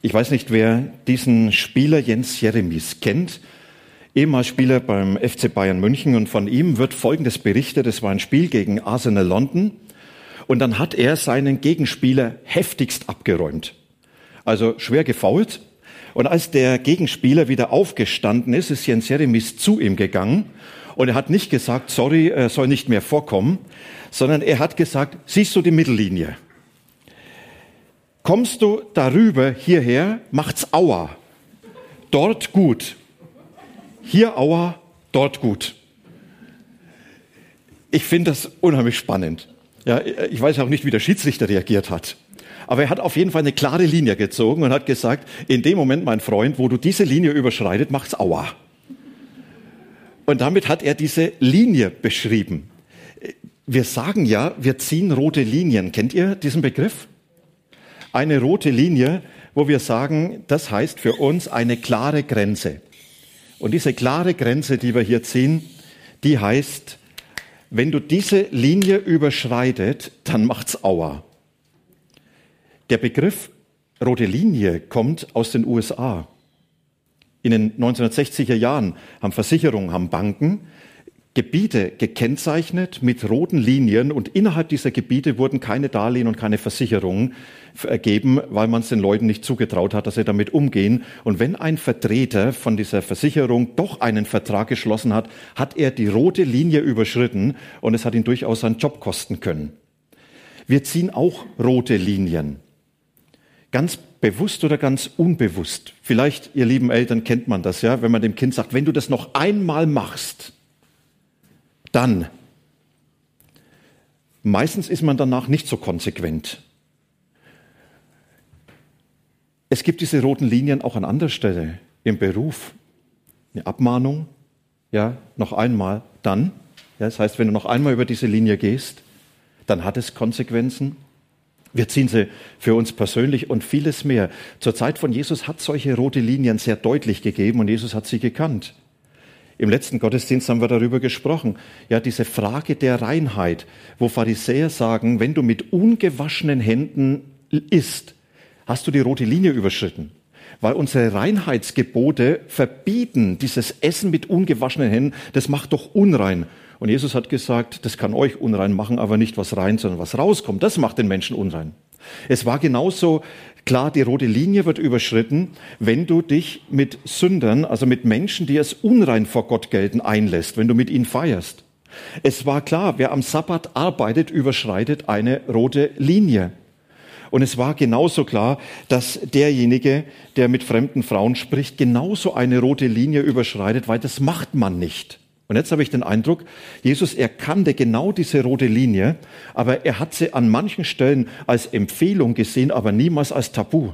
Ich weiß nicht, wer diesen Spieler Jens Jeremies kennt. Ehemals Spieler beim FC Bayern München und von ihm wird Folgendes berichtet. Es war ein Spiel gegen Arsenal London und dann hat er seinen Gegenspieler heftigst abgeräumt. Also schwer gefault. Und als der Gegenspieler wieder aufgestanden ist, ist Jens Jeremies zu ihm gegangen und er hat nicht gesagt, sorry, er soll nicht mehr vorkommen, sondern er hat gesagt, siehst du die Mittellinie? Kommst du darüber hierher, macht's Aua. Dort gut. Hier Aua, dort gut. Ich finde das unheimlich spannend. Ja, ich weiß auch nicht, wie der Schiedsrichter reagiert hat. Aber er hat auf jeden Fall eine klare Linie gezogen und hat gesagt, in dem Moment, mein Freund, wo du diese Linie überschreitet, macht's Aua. Und damit hat er diese Linie beschrieben. Wir sagen ja, wir ziehen rote Linien. Kennt ihr diesen Begriff? Eine rote Linie, wo wir sagen, das heißt für uns eine klare Grenze. Und diese klare Grenze, die wir hier ziehen, die heißt, wenn du diese Linie überschreitet, dann macht's Aua. Der Begriff rote Linie kommt aus den USA. In den 1960er Jahren haben Versicherungen, haben Banken Gebiete gekennzeichnet mit roten Linien und innerhalb dieser Gebiete wurden keine Darlehen und keine Versicherungen ergeben, weil man es den Leuten nicht zugetraut hat, dass sie damit umgehen. Und wenn ein Vertreter von dieser Versicherung doch einen Vertrag geschlossen hat, hat er die rote Linie überschritten und es hat ihn durchaus seinen Job kosten können. Wir ziehen auch rote Linien. Ganz bewusst oder ganz unbewusst. Vielleicht, ihr lieben Eltern, kennt man das, ja, wenn man dem Kind sagt, wenn du das noch einmal machst, dann. Meistens ist man danach nicht so konsequent. Es gibt diese roten Linien auch an anderer Stelle im Beruf. Eine Abmahnung, ja, noch einmal, dann. Ja, das heißt, wenn du noch einmal über diese Linie gehst, dann hat es Konsequenzen. Wir ziehen sie für uns persönlich und vieles mehr. Zur Zeit von Jesus hat solche rote Linien sehr deutlich gegeben und Jesus hat sie gekannt. Im letzten Gottesdienst haben wir darüber gesprochen. Ja, diese Frage der Reinheit, wo Pharisäer sagen, wenn du mit ungewaschenen Händen isst, hast du die rote Linie überschritten. Weil unsere Reinheitsgebote verbieten dieses Essen mit ungewaschenen Händen, das macht doch unrein. Und Jesus hat gesagt, das kann euch unrein machen, aber nicht was rein, sondern was rauskommt. Das macht den Menschen unrein. Es war genauso klar, die rote Linie wird überschritten, wenn du dich mit Sündern, also mit Menschen, die es unrein vor Gott gelten, einlässt, wenn du mit ihnen feierst. Es war klar, wer am Sabbat arbeitet, überschreitet eine rote Linie. Und es war genauso klar, dass derjenige, der mit fremden Frauen spricht, genauso eine rote Linie überschreitet, weil das macht man nicht. Und jetzt habe ich den Eindruck, Jesus erkannte genau diese rote Linie, aber er hat sie an manchen Stellen als Empfehlung gesehen, aber niemals als Tabu.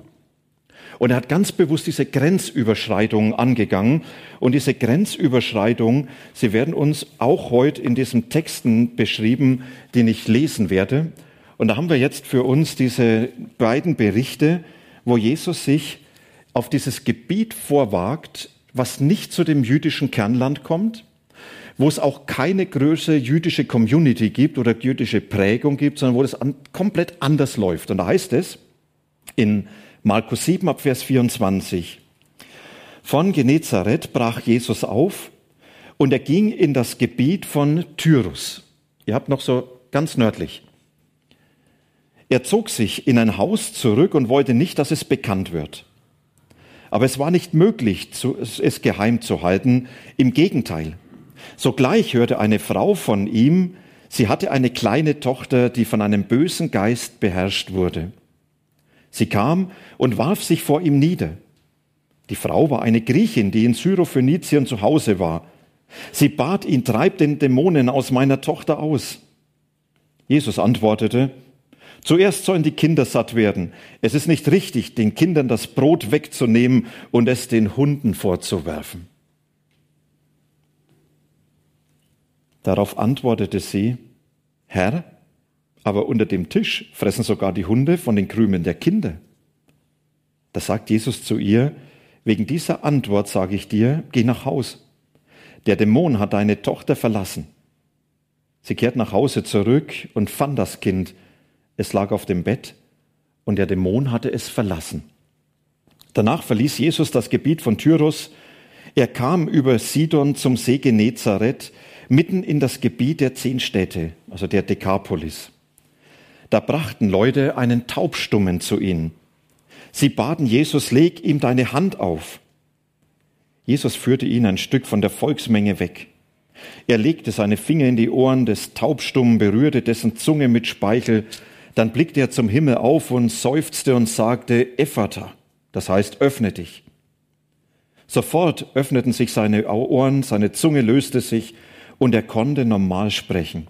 Und er hat ganz bewusst diese Grenzüberschreitung angegangen. Und diese Grenzüberschreitung, sie werden uns auch heute in diesen Texten beschrieben, den ich lesen werde. Und da haben wir jetzt für uns diese beiden Berichte, wo Jesus sich auf dieses Gebiet vorwagt, was nicht zu dem jüdischen Kernland kommt, wo es auch keine größere jüdische Community gibt oder jüdische Prägung gibt, sondern wo das an, komplett anders läuft. Und da heißt es in Markus 7 ab Vers 24, von Genezareth brach Jesus auf und er ging in das Gebiet von Tyrus. Ihr habt noch so ganz nördlich. Er zog sich in ein Haus zurück und wollte nicht, dass es bekannt wird. Aber es war nicht möglich, es geheim zu halten. Im Gegenteil. Sogleich hörte eine Frau von ihm, sie hatte eine kleine Tochter, die von einem bösen Geist beherrscht wurde. Sie kam und warf sich vor ihm nieder. Die Frau war eine Griechin, die in Syrophönizien zu Hause war. Sie bat ihn, treib den Dämonen aus meiner Tochter aus. Jesus antwortete, Zuerst sollen die Kinder satt werden. Es ist nicht richtig, den Kindern das Brot wegzunehmen und es den Hunden vorzuwerfen. Darauf antwortete sie, Herr, aber unter dem Tisch fressen sogar die Hunde von den Krümeln der Kinder. Da sagt Jesus zu ihr, wegen dieser Antwort sage ich dir, geh nach Haus. Der Dämon hat deine Tochter verlassen. Sie kehrt nach Hause zurück und fand das Kind. Es lag auf dem Bett und der Dämon hatte es verlassen. Danach verließ Jesus das Gebiet von Tyrus. Er kam über Sidon zum See Genezareth, mitten in das Gebiet der zehn Städte, also der Dekapolis. Da brachten Leute einen Taubstummen zu ihm. Sie baten Jesus, leg ihm deine Hand auf. Jesus führte ihn ein Stück von der Volksmenge weg. Er legte seine Finger in die Ohren des Taubstummen, berührte dessen Zunge mit Speichel, dann blickte er zum Himmel auf und seufzte und sagte, Ephata, das heißt, öffne dich. Sofort öffneten sich seine Ohren, seine Zunge löste sich und er konnte normal sprechen.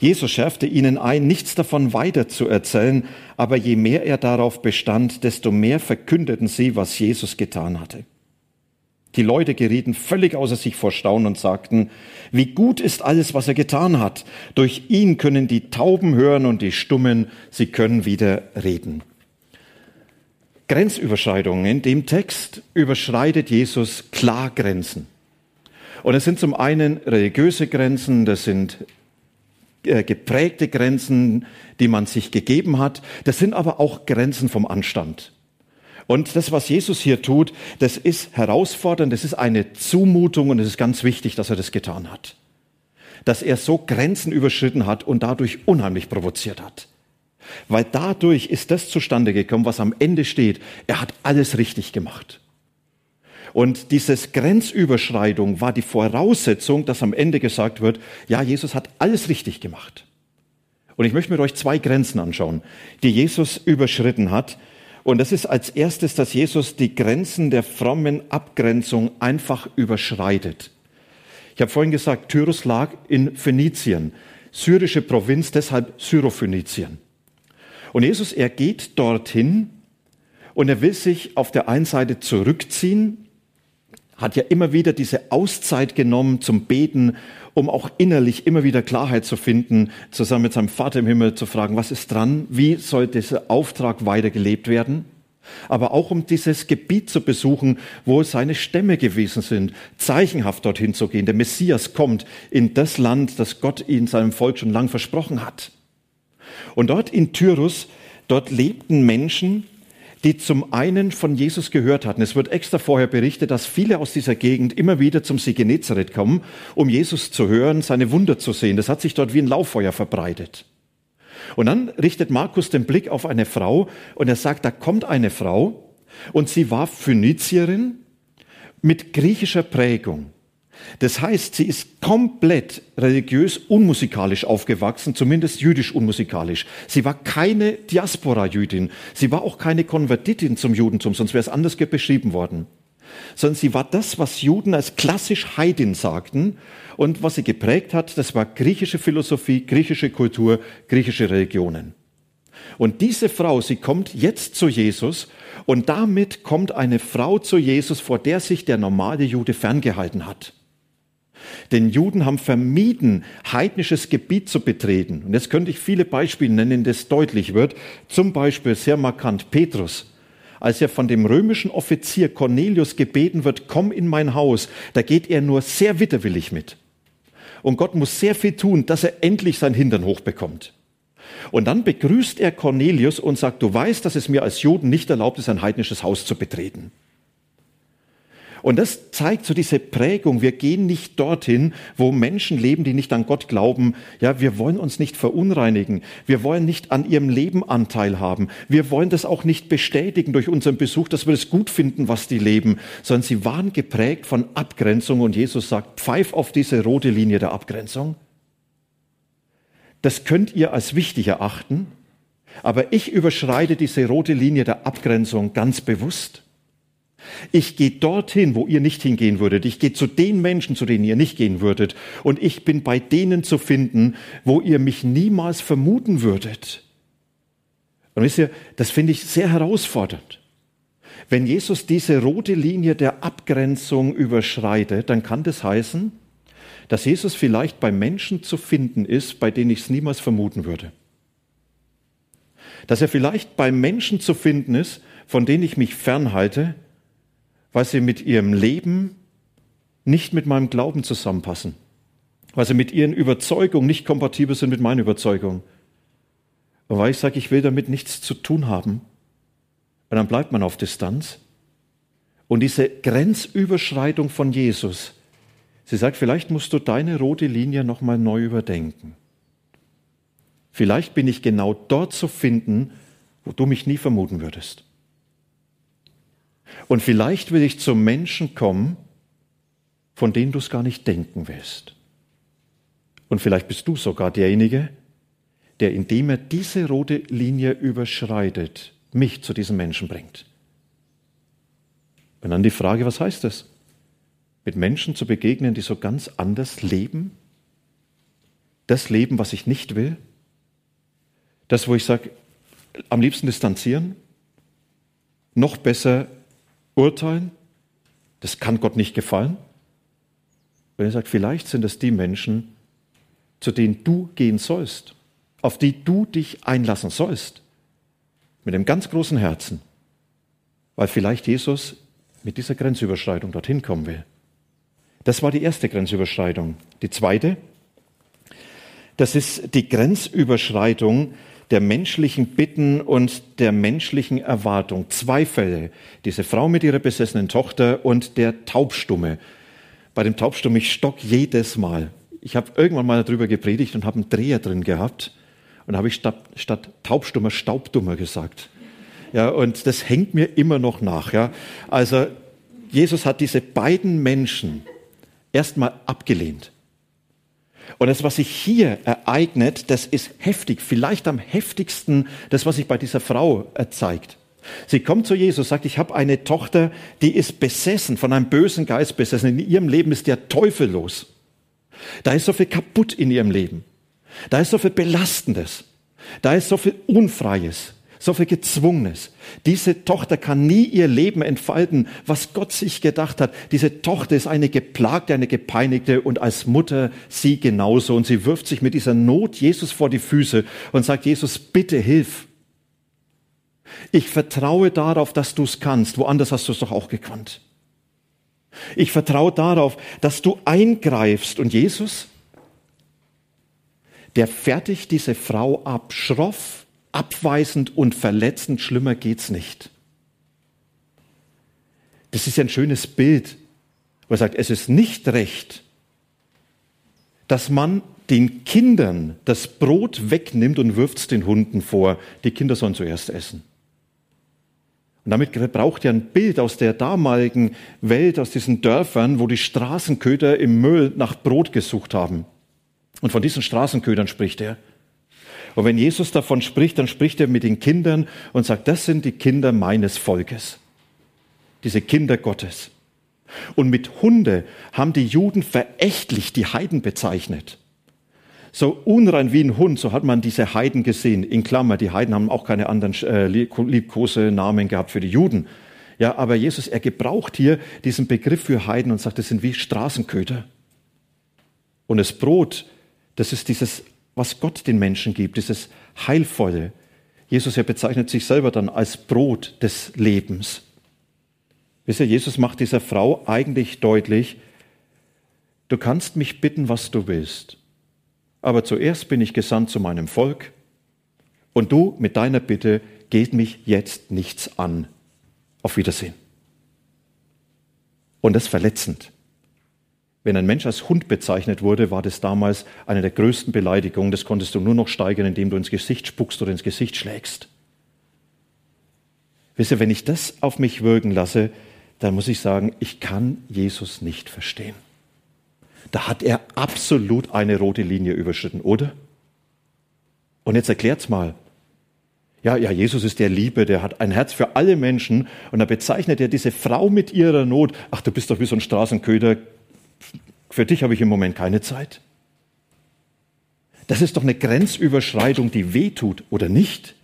Jesus schärfte ihnen ein, nichts davon weiter zu erzählen, aber je mehr er darauf bestand, desto mehr verkündeten sie, was Jesus getan hatte. Die Leute gerieten völlig außer sich vor Staunen und sagten, wie gut ist alles, was er getan hat. Durch ihn können die Tauben hören und die Stummen, sie können wieder reden. Grenzüberschreitungen. In dem Text überschreitet Jesus klar Grenzen. Und es sind zum einen religiöse Grenzen, das sind äh, geprägte Grenzen, die man sich gegeben hat. Das sind aber auch Grenzen vom Anstand. Und das, was Jesus hier tut, das ist herausfordernd, das ist eine Zumutung und es ist ganz wichtig, dass er das getan hat. Dass er so Grenzen überschritten hat und dadurch unheimlich provoziert hat. Weil dadurch ist das zustande gekommen, was am Ende steht. Er hat alles richtig gemacht. Und dieses Grenzüberschreitung war die Voraussetzung, dass am Ende gesagt wird, ja, Jesus hat alles richtig gemacht. Und ich möchte mit euch zwei Grenzen anschauen, die Jesus überschritten hat und das ist als erstes, dass Jesus die Grenzen der frommen Abgrenzung einfach überschreitet. Ich habe vorhin gesagt, Tyrus lag in Phönizien, syrische Provinz, deshalb Syrophönizien. Und Jesus, er geht dorthin und er will sich auf der einen Seite zurückziehen, hat ja immer wieder diese Auszeit genommen zum Beten, um auch innerlich immer wieder Klarheit zu finden, zusammen mit seinem Vater im Himmel zu fragen, was ist dran, wie soll dieser Auftrag weitergelebt werden, aber auch um dieses Gebiet zu besuchen, wo seine Stämme gewesen sind, zeichenhaft dorthin zu gehen. Der Messias kommt in das Land, das Gott ihm seinem Volk schon lang versprochen hat. Und dort in Tyrus, dort lebten Menschen, die zum einen von Jesus gehört hatten. Es wird extra vorher berichtet, dass viele aus dieser Gegend immer wieder zum See Genezareth kommen, um Jesus zu hören, seine Wunder zu sehen. Das hat sich dort wie ein Lauffeuer verbreitet. Und dann richtet Markus den Blick auf eine Frau und er sagt, da kommt eine Frau und sie war Phönizierin mit griechischer Prägung. Das heißt, sie ist komplett religiös unmusikalisch aufgewachsen, zumindest jüdisch unmusikalisch. Sie war keine Diaspora-Jüdin. Sie war auch keine Konvertitin zum Judentum, sonst wäre es anders beschrieben worden. Sondern sie war das, was Juden als klassisch Heidin sagten. Und was sie geprägt hat, das war griechische Philosophie, griechische Kultur, griechische Religionen. Und diese Frau, sie kommt jetzt zu Jesus und damit kommt eine Frau zu Jesus, vor der sich der normale Jude ferngehalten hat. Denn Juden haben vermieden, heidnisches Gebiet zu betreten. Und jetzt könnte ich viele Beispiele nennen, in das deutlich wird. Zum Beispiel sehr markant Petrus. Als er von dem römischen Offizier Cornelius gebeten wird, komm in mein Haus, da geht er nur sehr widerwillig mit. Und Gott muss sehr viel tun, dass er endlich sein Hintern hochbekommt. Und dann begrüßt er Cornelius und sagt, du weißt, dass es mir als Juden nicht erlaubt ist, ein heidnisches Haus zu betreten. Und das zeigt so diese Prägung. Wir gehen nicht dorthin, wo Menschen leben, die nicht an Gott glauben. Ja, wir wollen uns nicht verunreinigen. Wir wollen nicht an ihrem Leben Anteil haben. Wir wollen das auch nicht bestätigen durch unseren Besuch, dass wir es gut finden, was die leben, sondern sie waren geprägt von Abgrenzung und Jesus sagt, pfeif auf diese rote Linie der Abgrenzung. Das könnt ihr als wichtig erachten, aber ich überschreite diese rote Linie der Abgrenzung ganz bewusst. Ich gehe dorthin, wo ihr nicht hingehen würdet. Ich gehe zu den Menschen, zu denen ihr nicht gehen würdet. Und ich bin bei denen zu finden, wo ihr mich niemals vermuten würdet. Und wisst ihr, das finde ich sehr herausfordernd. Wenn Jesus diese rote Linie der Abgrenzung überschreitet, dann kann das heißen, dass Jesus vielleicht bei Menschen zu finden ist, bei denen ich es niemals vermuten würde. Dass er vielleicht bei Menschen zu finden ist, von denen ich mich fernhalte, weil sie mit ihrem Leben nicht mit meinem Glauben zusammenpassen, weil sie mit ihren Überzeugungen nicht kompatibel sind mit meiner Überzeugung. Und weil ich sage, ich will damit nichts zu tun haben, und dann bleibt man auf Distanz. Und diese Grenzüberschreitung von Jesus, sie sagt, vielleicht musst du deine rote Linie nochmal neu überdenken. Vielleicht bin ich genau dort zu finden, wo du mich nie vermuten würdest. Und vielleicht will ich zu Menschen kommen, von denen du es gar nicht denken willst. Und vielleicht bist du sogar derjenige, der, indem er diese rote Linie überschreitet, mich zu diesem Menschen bringt. Und dann die Frage, was heißt das? Mit Menschen zu begegnen, die so ganz anders leben? Das Leben, was ich nicht will? Das, wo ich sage, am liebsten distanzieren? Noch besser urteilen? Das kann Gott nicht gefallen. Wenn er sagt, vielleicht sind es die Menschen, zu denen du gehen sollst, auf die du dich einlassen sollst, mit einem ganz großen Herzen, weil vielleicht Jesus mit dieser Grenzüberschreitung dorthin kommen will. Das war die erste Grenzüberschreitung. Die zweite, das ist die Grenzüberschreitung der menschlichen Bitten und der menschlichen Erwartung. Zwei Fälle. Diese Frau mit ihrer besessenen Tochter und der Taubstumme. Bei dem Taubstumme, ich stock jedes Mal. Ich habe irgendwann mal darüber gepredigt und habe einen Dreher drin gehabt. Und habe ich statt, statt Taubstummer Staubdummer gesagt. Ja, und das hängt mir immer noch nach. Ja. Also Jesus hat diese beiden Menschen erstmal abgelehnt. Und das, was sich hier ereignet, das ist heftig, vielleicht am heftigsten das, was sich bei dieser Frau zeigt. Sie kommt zu Jesus, sagt, ich habe eine Tochter, die ist besessen, von einem bösen Geist besessen. In ihrem Leben ist der Teufel los. Da ist so viel kaputt in ihrem Leben. Da ist so viel Belastendes. Da ist so viel Unfreies so viel Gezwungenes. Diese Tochter kann nie ihr Leben entfalten, was Gott sich gedacht hat. Diese Tochter ist eine geplagte, eine gepeinigte und als Mutter sie genauso. Und sie wirft sich mit dieser Not Jesus vor die Füße und sagt, Jesus, bitte hilf. Ich vertraue darauf, dass du es kannst. Woanders hast du es doch auch gekannt. Ich vertraue darauf, dass du eingreifst. Und Jesus, der fertigt diese Frau ab, schroff, abweisend und verletzend, schlimmer geht's nicht. Das ist ein schönes Bild, wo er sagt, es ist nicht recht, dass man den Kindern das Brot wegnimmt und wirft es den Hunden vor. Die Kinder sollen zuerst essen. Und damit braucht er ein Bild aus der damaligen Welt, aus diesen Dörfern, wo die Straßenköder im Müll nach Brot gesucht haben. Und von diesen Straßenködern spricht er. Und wenn Jesus davon spricht, dann spricht er mit den Kindern und sagt, das sind die Kinder meines Volkes. Diese Kinder Gottes. Und mit Hunde haben die Juden verächtlich die Heiden bezeichnet. So unrein wie ein Hund, so hat man diese Heiden gesehen. In Klammer, die Heiden haben auch keine anderen äh, liebkose Namen gehabt für die Juden. Ja, aber Jesus, er gebraucht hier diesen Begriff für Heiden und sagt, das sind wie Straßenköter. Und das Brot, das ist dieses was Gott den Menschen gibt, dieses Heilvolle. Jesus, er bezeichnet sich selber dann als Brot des Lebens. Wisst ihr, Jesus macht dieser Frau eigentlich deutlich, du kannst mich bitten, was du willst, aber zuerst bin ich gesandt zu meinem Volk und du mit deiner Bitte geht mich jetzt nichts an. Auf Wiedersehen. Und das verletzend. Wenn ein Mensch als Hund bezeichnet wurde, war das damals eine der größten Beleidigungen. Das konntest du nur noch steigern, indem du ins Gesicht spuckst oder ins Gesicht schlägst. Wisst ihr, wenn ich das auf mich wirken lasse, dann muss ich sagen, ich kann Jesus nicht verstehen. Da hat er absolut eine rote Linie überschritten, oder? Und jetzt erklärt's mal. Ja, ja, Jesus ist der Liebe, der hat ein Herz für alle Menschen und da bezeichnet er diese Frau mit ihrer Not. Ach, du bist doch wie so ein Straßenköder, für dich habe ich im Moment keine Zeit. Das ist doch eine Grenzüberschreitung, die weh tut, oder nicht?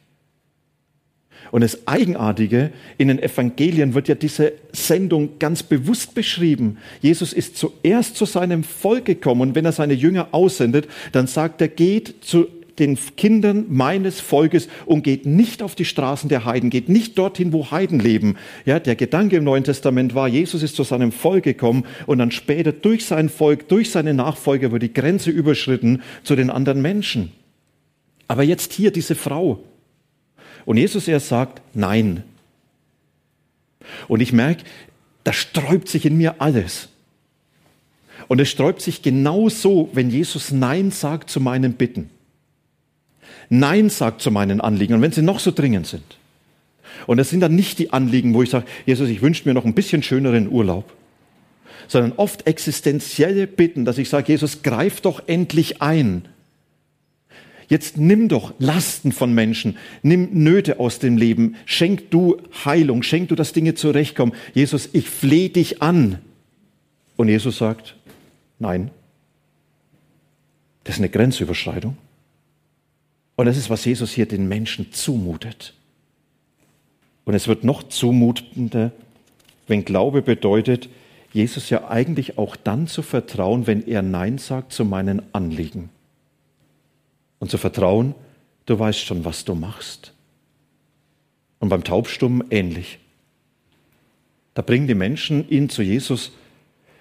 Und das Eigenartige, in den Evangelien wird ja diese Sendung ganz bewusst beschrieben. Jesus ist zuerst zu seinem Volk gekommen und wenn er seine Jünger aussendet, dann sagt er, geht zu den Kindern meines Volkes und geht nicht auf die Straßen der Heiden, geht nicht dorthin, wo Heiden leben. Ja, der Gedanke im Neuen Testament war, Jesus ist zu seinem Volk gekommen und dann später durch sein Volk, durch seine Nachfolger wird die Grenze überschritten zu den anderen Menschen. Aber jetzt hier diese Frau, und Jesus er sagt, nein. Und ich merke, da sträubt sich in mir alles. Und es sträubt sich genauso, wenn Jesus Nein sagt zu meinen Bitten. Nein sagt zu meinen Anliegen. Und wenn sie noch so dringend sind. Und das sind dann nicht die Anliegen, wo ich sage, Jesus, ich wünsche mir noch ein bisschen schöneren Urlaub. Sondern oft existenzielle Bitten, dass ich sage, Jesus, greif doch endlich ein. Jetzt nimm doch Lasten von Menschen, nimm Nöte aus dem Leben, schenk du Heilung, schenk du, dass Dinge zurechtkommen. Jesus, ich flehe dich an. Und Jesus sagt, nein. Das ist eine Grenzüberschreitung. Und das ist, was Jesus hier den Menschen zumutet. Und es wird noch zumutender, wenn Glaube bedeutet, Jesus ja eigentlich auch dann zu vertrauen, wenn er Nein sagt zu meinen Anliegen und zu vertrauen, du weißt schon, was du machst. Und beim Taubstummen ähnlich. Da bringen die Menschen ihn zu Jesus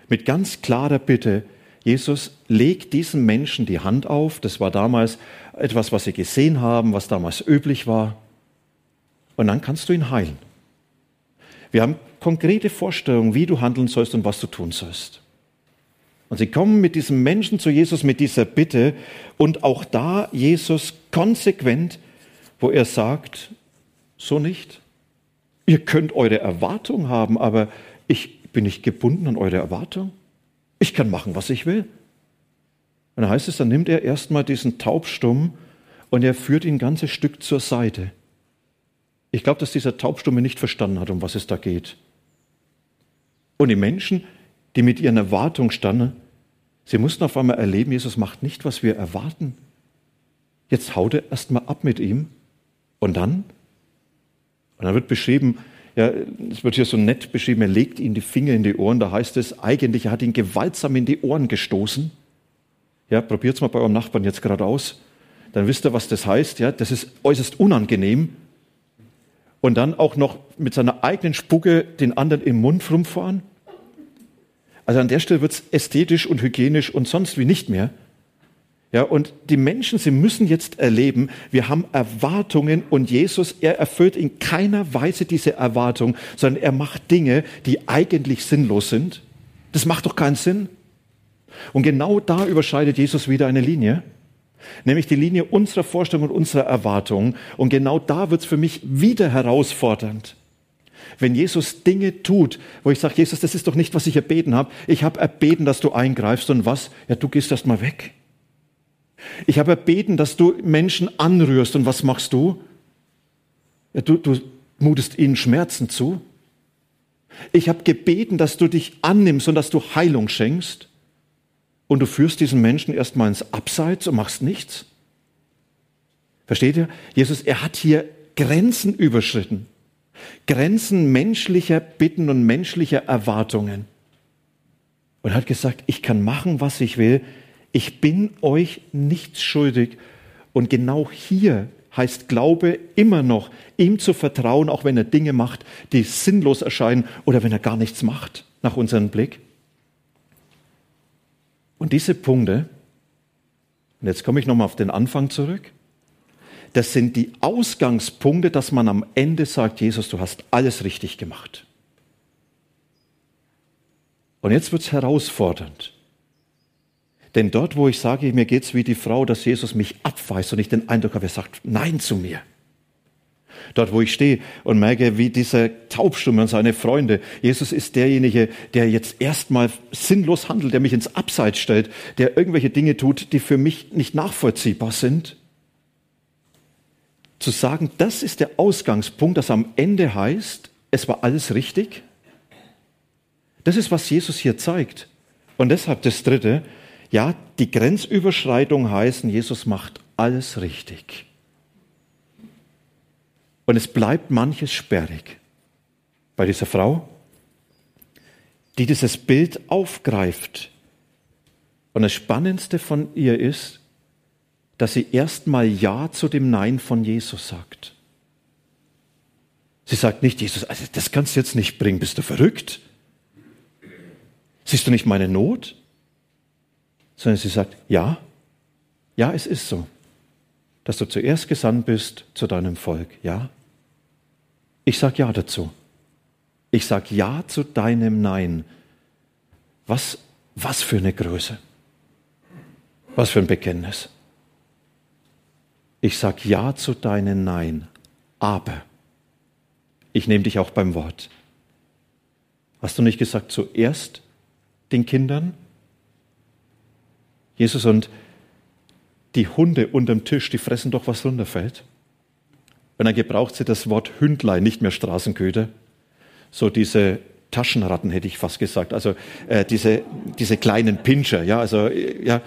mit ganz klarer Bitte, Jesus, leg diesem Menschen die Hand auf. Das war damals etwas, was sie gesehen haben, was damals üblich war. Und dann kannst du ihn heilen. Wir haben konkrete Vorstellungen, wie du handeln sollst und was du tun sollst. Und sie kommen mit diesem Menschen zu Jesus mit dieser Bitte und auch da Jesus konsequent, wo er sagt, so nicht. Ihr könnt eure Erwartung haben, aber ich bin nicht gebunden an eure Erwartung. Ich kann machen, was ich will. Und dann heißt es, dann nimmt er erstmal diesen Taubstumm und er führt ihn ein ganzes Stück zur Seite. Ich glaube, dass dieser Taubstumme nicht verstanden hat, um was es da geht. Und die Menschen, die mit ihren Erwartungen standen, Sie mussten auf einmal erleben, Jesus macht nicht, was wir erwarten. Jetzt haut er erstmal ab mit ihm. Und dann? Und dann wird beschrieben, ja, es wird hier so nett beschrieben, er legt ihm die Finger in die Ohren. Da heißt es eigentlich, er hat ihn gewaltsam in die Ohren gestoßen. Ja, probiert's mal bei eurem Nachbarn jetzt gerade aus. Dann wisst ihr, was das heißt. Ja, das ist äußerst unangenehm. Und dann auch noch mit seiner eigenen Spucke den anderen im Mund rumfahren. Also an der Stelle wird es ästhetisch und hygienisch und sonst wie nicht mehr. Ja, und die Menschen, sie müssen jetzt erleben, wir haben Erwartungen und Jesus, er erfüllt in keiner Weise diese Erwartung, sondern er macht Dinge, die eigentlich sinnlos sind. Das macht doch keinen Sinn. Und genau da überschreitet Jesus wieder eine Linie, nämlich die Linie unserer Vorstellung und unserer Erwartungen. Und genau da wird es für mich wieder herausfordernd. Wenn Jesus Dinge tut, wo ich sage, Jesus, das ist doch nicht, was ich erbeten habe. Ich habe erbeten, dass du eingreifst und was? Ja, du gehst erst mal weg. Ich habe erbeten, dass du Menschen anrührst und was machst du? Ja, du, du mutest ihnen Schmerzen zu. Ich habe gebeten, dass du dich annimmst und dass du Heilung schenkst. Und du führst diesen Menschen erstmal ins Abseits und machst nichts. Versteht ihr? Jesus, er hat hier Grenzen überschritten. Grenzen menschlicher Bitten und menschlicher Erwartungen. Und hat gesagt, ich kann machen, was ich will. Ich bin euch nichts schuldig. Und genau hier heißt Glaube immer noch, ihm zu vertrauen, auch wenn er Dinge macht, die sinnlos erscheinen oder wenn er gar nichts macht, nach unserem Blick. Und diese Punkte, und jetzt komme ich nochmal auf den Anfang zurück, das sind die Ausgangspunkte, dass man am Ende sagt, Jesus, du hast alles richtig gemacht. Und jetzt wird es herausfordernd. Denn dort, wo ich sage, mir geht es wie die Frau, dass Jesus mich abweist und ich den Eindruck habe, er sagt Nein zu mir. Dort, wo ich stehe und merke, wie dieser Taubstumme und seine Freunde, Jesus ist derjenige, der jetzt erstmal sinnlos handelt, der mich ins Abseits stellt, der irgendwelche Dinge tut, die für mich nicht nachvollziehbar sind zu sagen, das ist der Ausgangspunkt, das am Ende heißt, es war alles richtig? Das ist, was Jesus hier zeigt. Und deshalb das Dritte, ja, die Grenzüberschreitung heißen, Jesus macht alles richtig. Und es bleibt manches sperrig. Bei dieser Frau, die dieses Bild aufgreift. Und das Spannendste von ihr ist, dass sie erstmal Ja zu dem Nein von Jesus sagt. Sie sagt nicht, Jesus, also das kannst du jetzt nicht bringen, bist du verrückt? Siehst du nicht meine Not? Sondern sie sagt, ja, ja, es ist so, dass du zuerst gesandt bist zu deinem Volk, ja. Ich sag ja dazu. Ich sag ja zu deinem Nein. Was, was für eine Größe. Was für ein Bekenntnis. Ich sag ja zu deinem Nein, aber ich nehme dich auch beim Wort. Hast du nicht gesagt zuerst den Kindern? Jesus und die Hunde unterm Tisch, die fressen doch, was runterfällt. Und dann gebraucht sie das Wort Hündlein, nicht mehr Straßenköder. So diese Taschenratten hätte ich fast gesagt, also äh, diese, diese kleinen Pinscher, ja, also ja,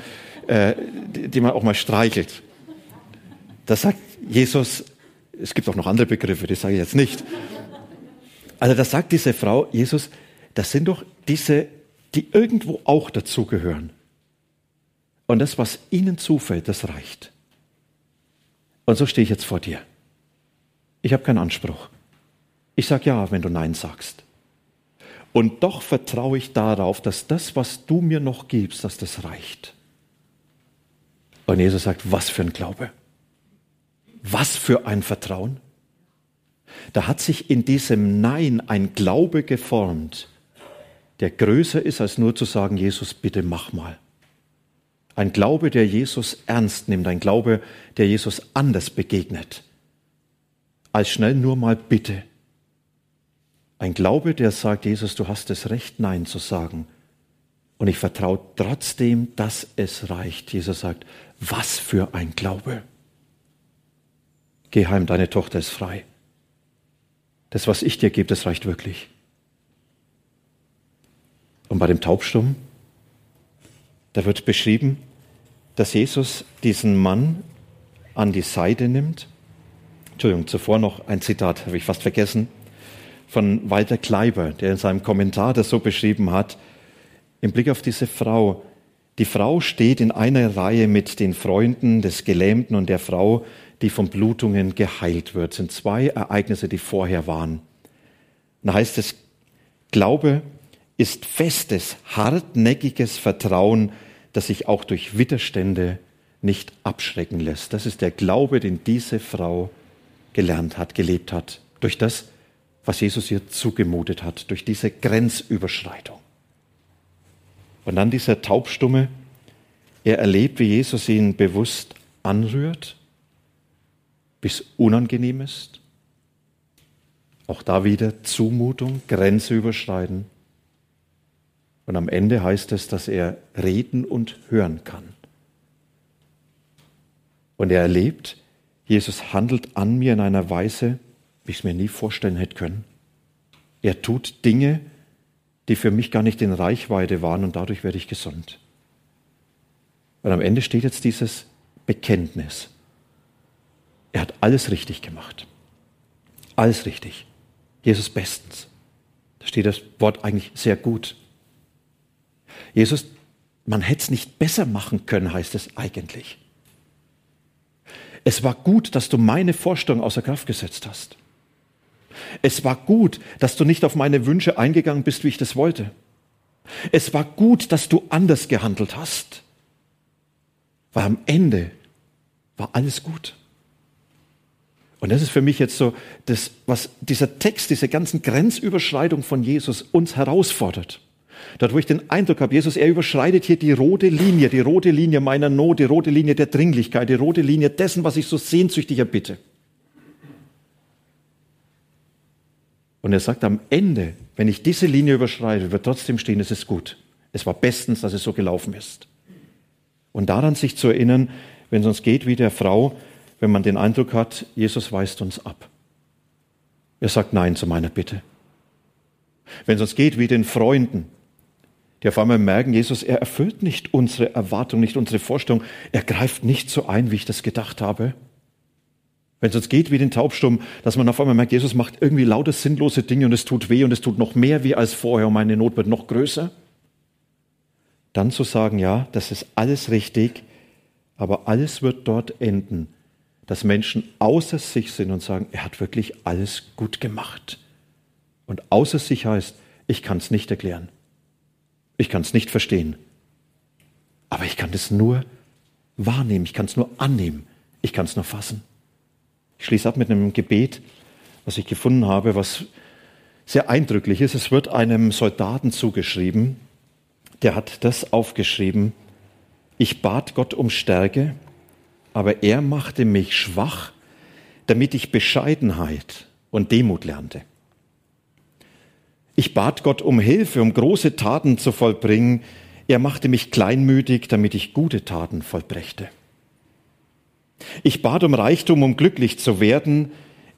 äh, die, die man auch mal streichelt. Da sagt Jesus, es gibt auch noch andere Begriffe, die sage ich jetzt nicht. Also da sagt diese Frau, Jesus, das sind doch diese, die irgendwo auch dazugehören. Und das, was ihnen zufällt, das reicht. Und so stehe ich jetzt vor dir. Ich habe keinen Anspruch. Ich sage ja, wenn du Nein sagst. Und doch vertraue ich darauf, dass das, was du mir noch gibst, dass das reicht. Und Jesus sagt, was für ein Glaube. Was für ein Vertrauen. Da hat sich in diesem Nein ein Glaube geformt, der größer ist als nur zu sagen, Jesus, bitte mach mal. Ein Glaube, der Jesus ernst nimmt, ein Glaube, der Jesus anders begegnet, als schnell nur mal bitte. Ein Glaube, der sagt, Jesus, du hast das Recht, Nein zu sagen. Und ich vertraue trotzdem, dass es reicht. Jesus sagt, was für ein Glaube. Geh heim, deine Tochter ist frei. Das, was ich dir gebe, das reicht wirklich. Und bei dem Taubstumm, da wird beschrieben, dass Jesus diesen Mann an die Seite nimmt. Entschuldigung, zuvor noch ein Zitat, habe ich fast vergessen, von Walter Kleiber, der in seinem Kommentar das so beschrieben hat, im Blick auf diese Frau. Die Frau steht in einer Reihe mit den Freunden des Gelähmten und der Frau, die von Blutungen geheilt wird. Das sind zwei Ereignisse, die vorher waren. Da heißt es, Glaube ist festes, hartnäckiges Vertrauen, das sich auch durch Widerstände nicht abschrecken lässt. Das ist der Glaube, den diese Frau gelernt hat, gelebt hat, durch das, was Jesus ihr zugemutet hat, durch diese Grenzüberschreitung. Und dann dieser Taubstumme, er erlebt, wie Jesus ihn bewusst anrührt bis unangenehm ist. Auch da wieder Zumutung, Grenze überschreiten. Und am Ende heißt es, dass er reden und hören kann. Und er erlebt, Jesus handelt an mir in einer Weise, wie ich es mir nie vorstellen hätte können. Er tut Dinge, die für mich gar nicht in Reichweite waren und dadurch werde ich gesund. Und am Ende steht jetzt dieses Bekenntnis. Er hat alles richtig gemacht. Alles richtig. Jesus bestens. Da steht das Wort eigentlich sehr gut. Jesus, man hätte es nicht besser machen können, heißt es eigentlich. Es war gut, dass du meine Vorstellung außer Kraft gesetzt hast. Es war gut, dass du nicht auf meine Wünsche eingegangen bist, wie ich das wollte. Es war gut, dass du anders gehandelt hast. Weil am Ende war alles gut. Und das ist für mich jetzt so, das, was dieser Text, diese ganzen Grenzüberschreitungen von Jesus uns herausfordert. Dort, wo ich den Eindruck habe, Jesus, er überschreitet hier die rote Linie, die rote Linie meiner Not, die rote Linie der Dringlichkeit, die rote Linie dessen, was ich so sehnsüchtig erbitte. Und er sagt am Ende, wenn ich diese Linie überschreite, wird trotzdem stehen, es ist gut. Es war bestens, dass es so gelaufen ist. Und daran sich zu erinnern, wenn es uns geht wie der Frau, wenn man den Eindruck hat, Jesus weist uns ab. Er sagt Nein zu meiner Bitte. Wenn es uns geht wie den Freunden, die auf einmal merken, Jesus, er erfüllt nicht unsere Erwartung, nicht unsere Vorstellung, er greift nicht so ein, wie ich das gedacht habe. Wenn es uns geht wie den Taubstumm, dass man auf einmal merkt, Jesus macht irgendwie lauter sinnlose Dinge und es tut weh und es tut noch mehr weh als vorher und meine Not wird noch größer. Dann zu sagen, ja, das ist alles richtig, aber alles wird dort enden, dass Menschen außer sich sind und sagen, er hat wirklich alles gut gemacht. Und außer sich heißt, ich kann es nicht erklären. Ich kann es nicht verstehen. Aber ich kann es nur wahrnehmen, ich kann es nur annehmen, ich kann es nur fassen. Ich schließe ab mit einem Gebet, was ich gefunden habe, was sehr eindrücklich ist. Es wird einem Soldaten zugeschrieben, der hat das aufgeschrieben. Ich bat Gott um Stärke, aber er machte mich schwach, damit ich Bescheidenheit und Demut lernte. Ich bat Gott um Hilfe, um große Taten zu vollbringen. Er machte mich kleinmütig, damit ich gute Taten vollbrächte. Ich bat um Reichtum, um glücklich zu werden.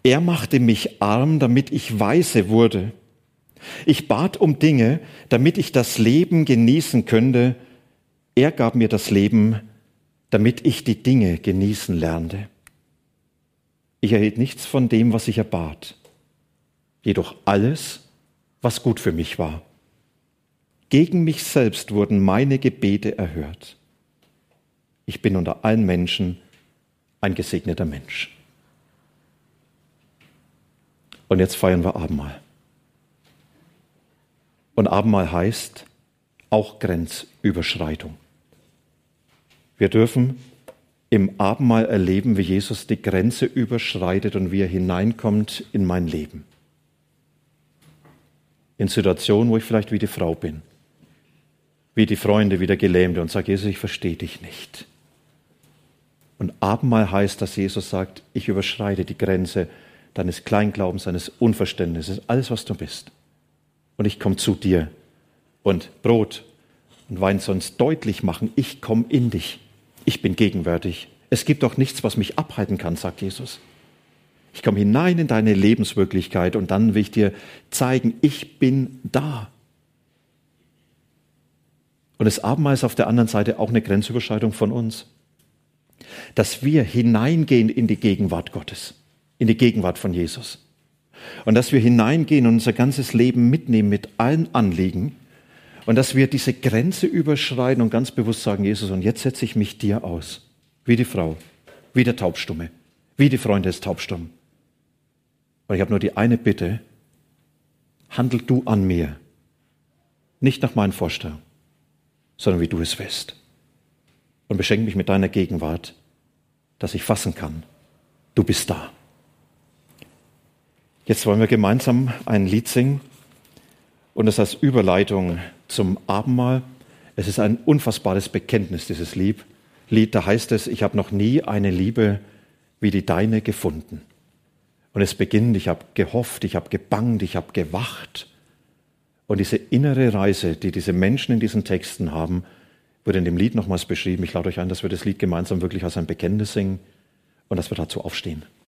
Er machte mich arm, damit ich weise wurde. Ich bat um Dinge, damit ich das Leben genießen könnte. Er gab mir das Leben, damit ich die Dinge genießen lernte. Ich erhielt nichts von dem, was ich erbat, jedoch alles, was gut für mich war. Gegen mich selbst wurden meine Gebete erhört. Ich bin unter allen Menschen ein gesegneter Mensch. Und jetzt feiern wir Abendmahl. Und Abendmahl heißt auch Grenzüberschreitung. Wir dürfen im Abendmahl erleben, wie Jesus die Grenze überschreitet und wie er hineinkommt in mein Leben in Situationen, wo ich vielleicht wie die Frau bin, wie die Freunde, wie der Gelähmte und sage, Jesus, ich verstehe dich nicht. Und Abendmahl heißt, dass Jesus sagt, ich überschreite die Grenze deines Kleinglaubens, deines Unverständnisses, alles, was du bist. Und ich komme zu dir. Und Brot und Wein es deutlich machen, ich komme in dich. Ich bin gegenwärtig. Es gibt doch nichts, was mich abhalten kann, sagt Jesus. Ich komme hinein in deine Lebenswirklichkeit und dann will ich dir zeigen, ich bin da. Und das Abendmahl ist auf der anderen Seite auch eine Grenzüberschreitung von uns. Dass wir hineingehen in die Gegenwart Gottes, in die Gegenwart von Jesus. Und dass wir hineingehen und unser ganzes Leben mitnehmen mit allen Anliegen. Und dass wir diese Grenze überschreiten und ganz bewusst sagen, Jesus, und jetzt setze ich mich dir aus. Wie die Frau, wie der Taubstumme, wie die Freunde des Taubstummen. Und ich habe nur die eine Bitte, handel du an mir, nicht nach meinen Vorstellungen, sondern wie du es willst. Und beschenk mich mit deiner Gegenwart, dass ich fassen kann. Du bist da. Jetzt wollen wir gemeinsam ein Lied singen und das als Überleitung zum Abendmahl. Es ist ein unfassbares Bekenntnis, dieses Lied. Lied, da heißt es, ich habe noch nie eine Liebe wie die deine gefunden. Und es beginnt, ich habe gehofft, ich habe gebangt, ich habe gewacht. Und diese innere Reise, die diese Menschen in diesen Texten haben, wird in dem Lied nochmals beschrieben. Ich lade euch ein, dass wir das Lied gemeinsam wirklich als ein Bekenntnis singen und dass wir dazu aufstehen.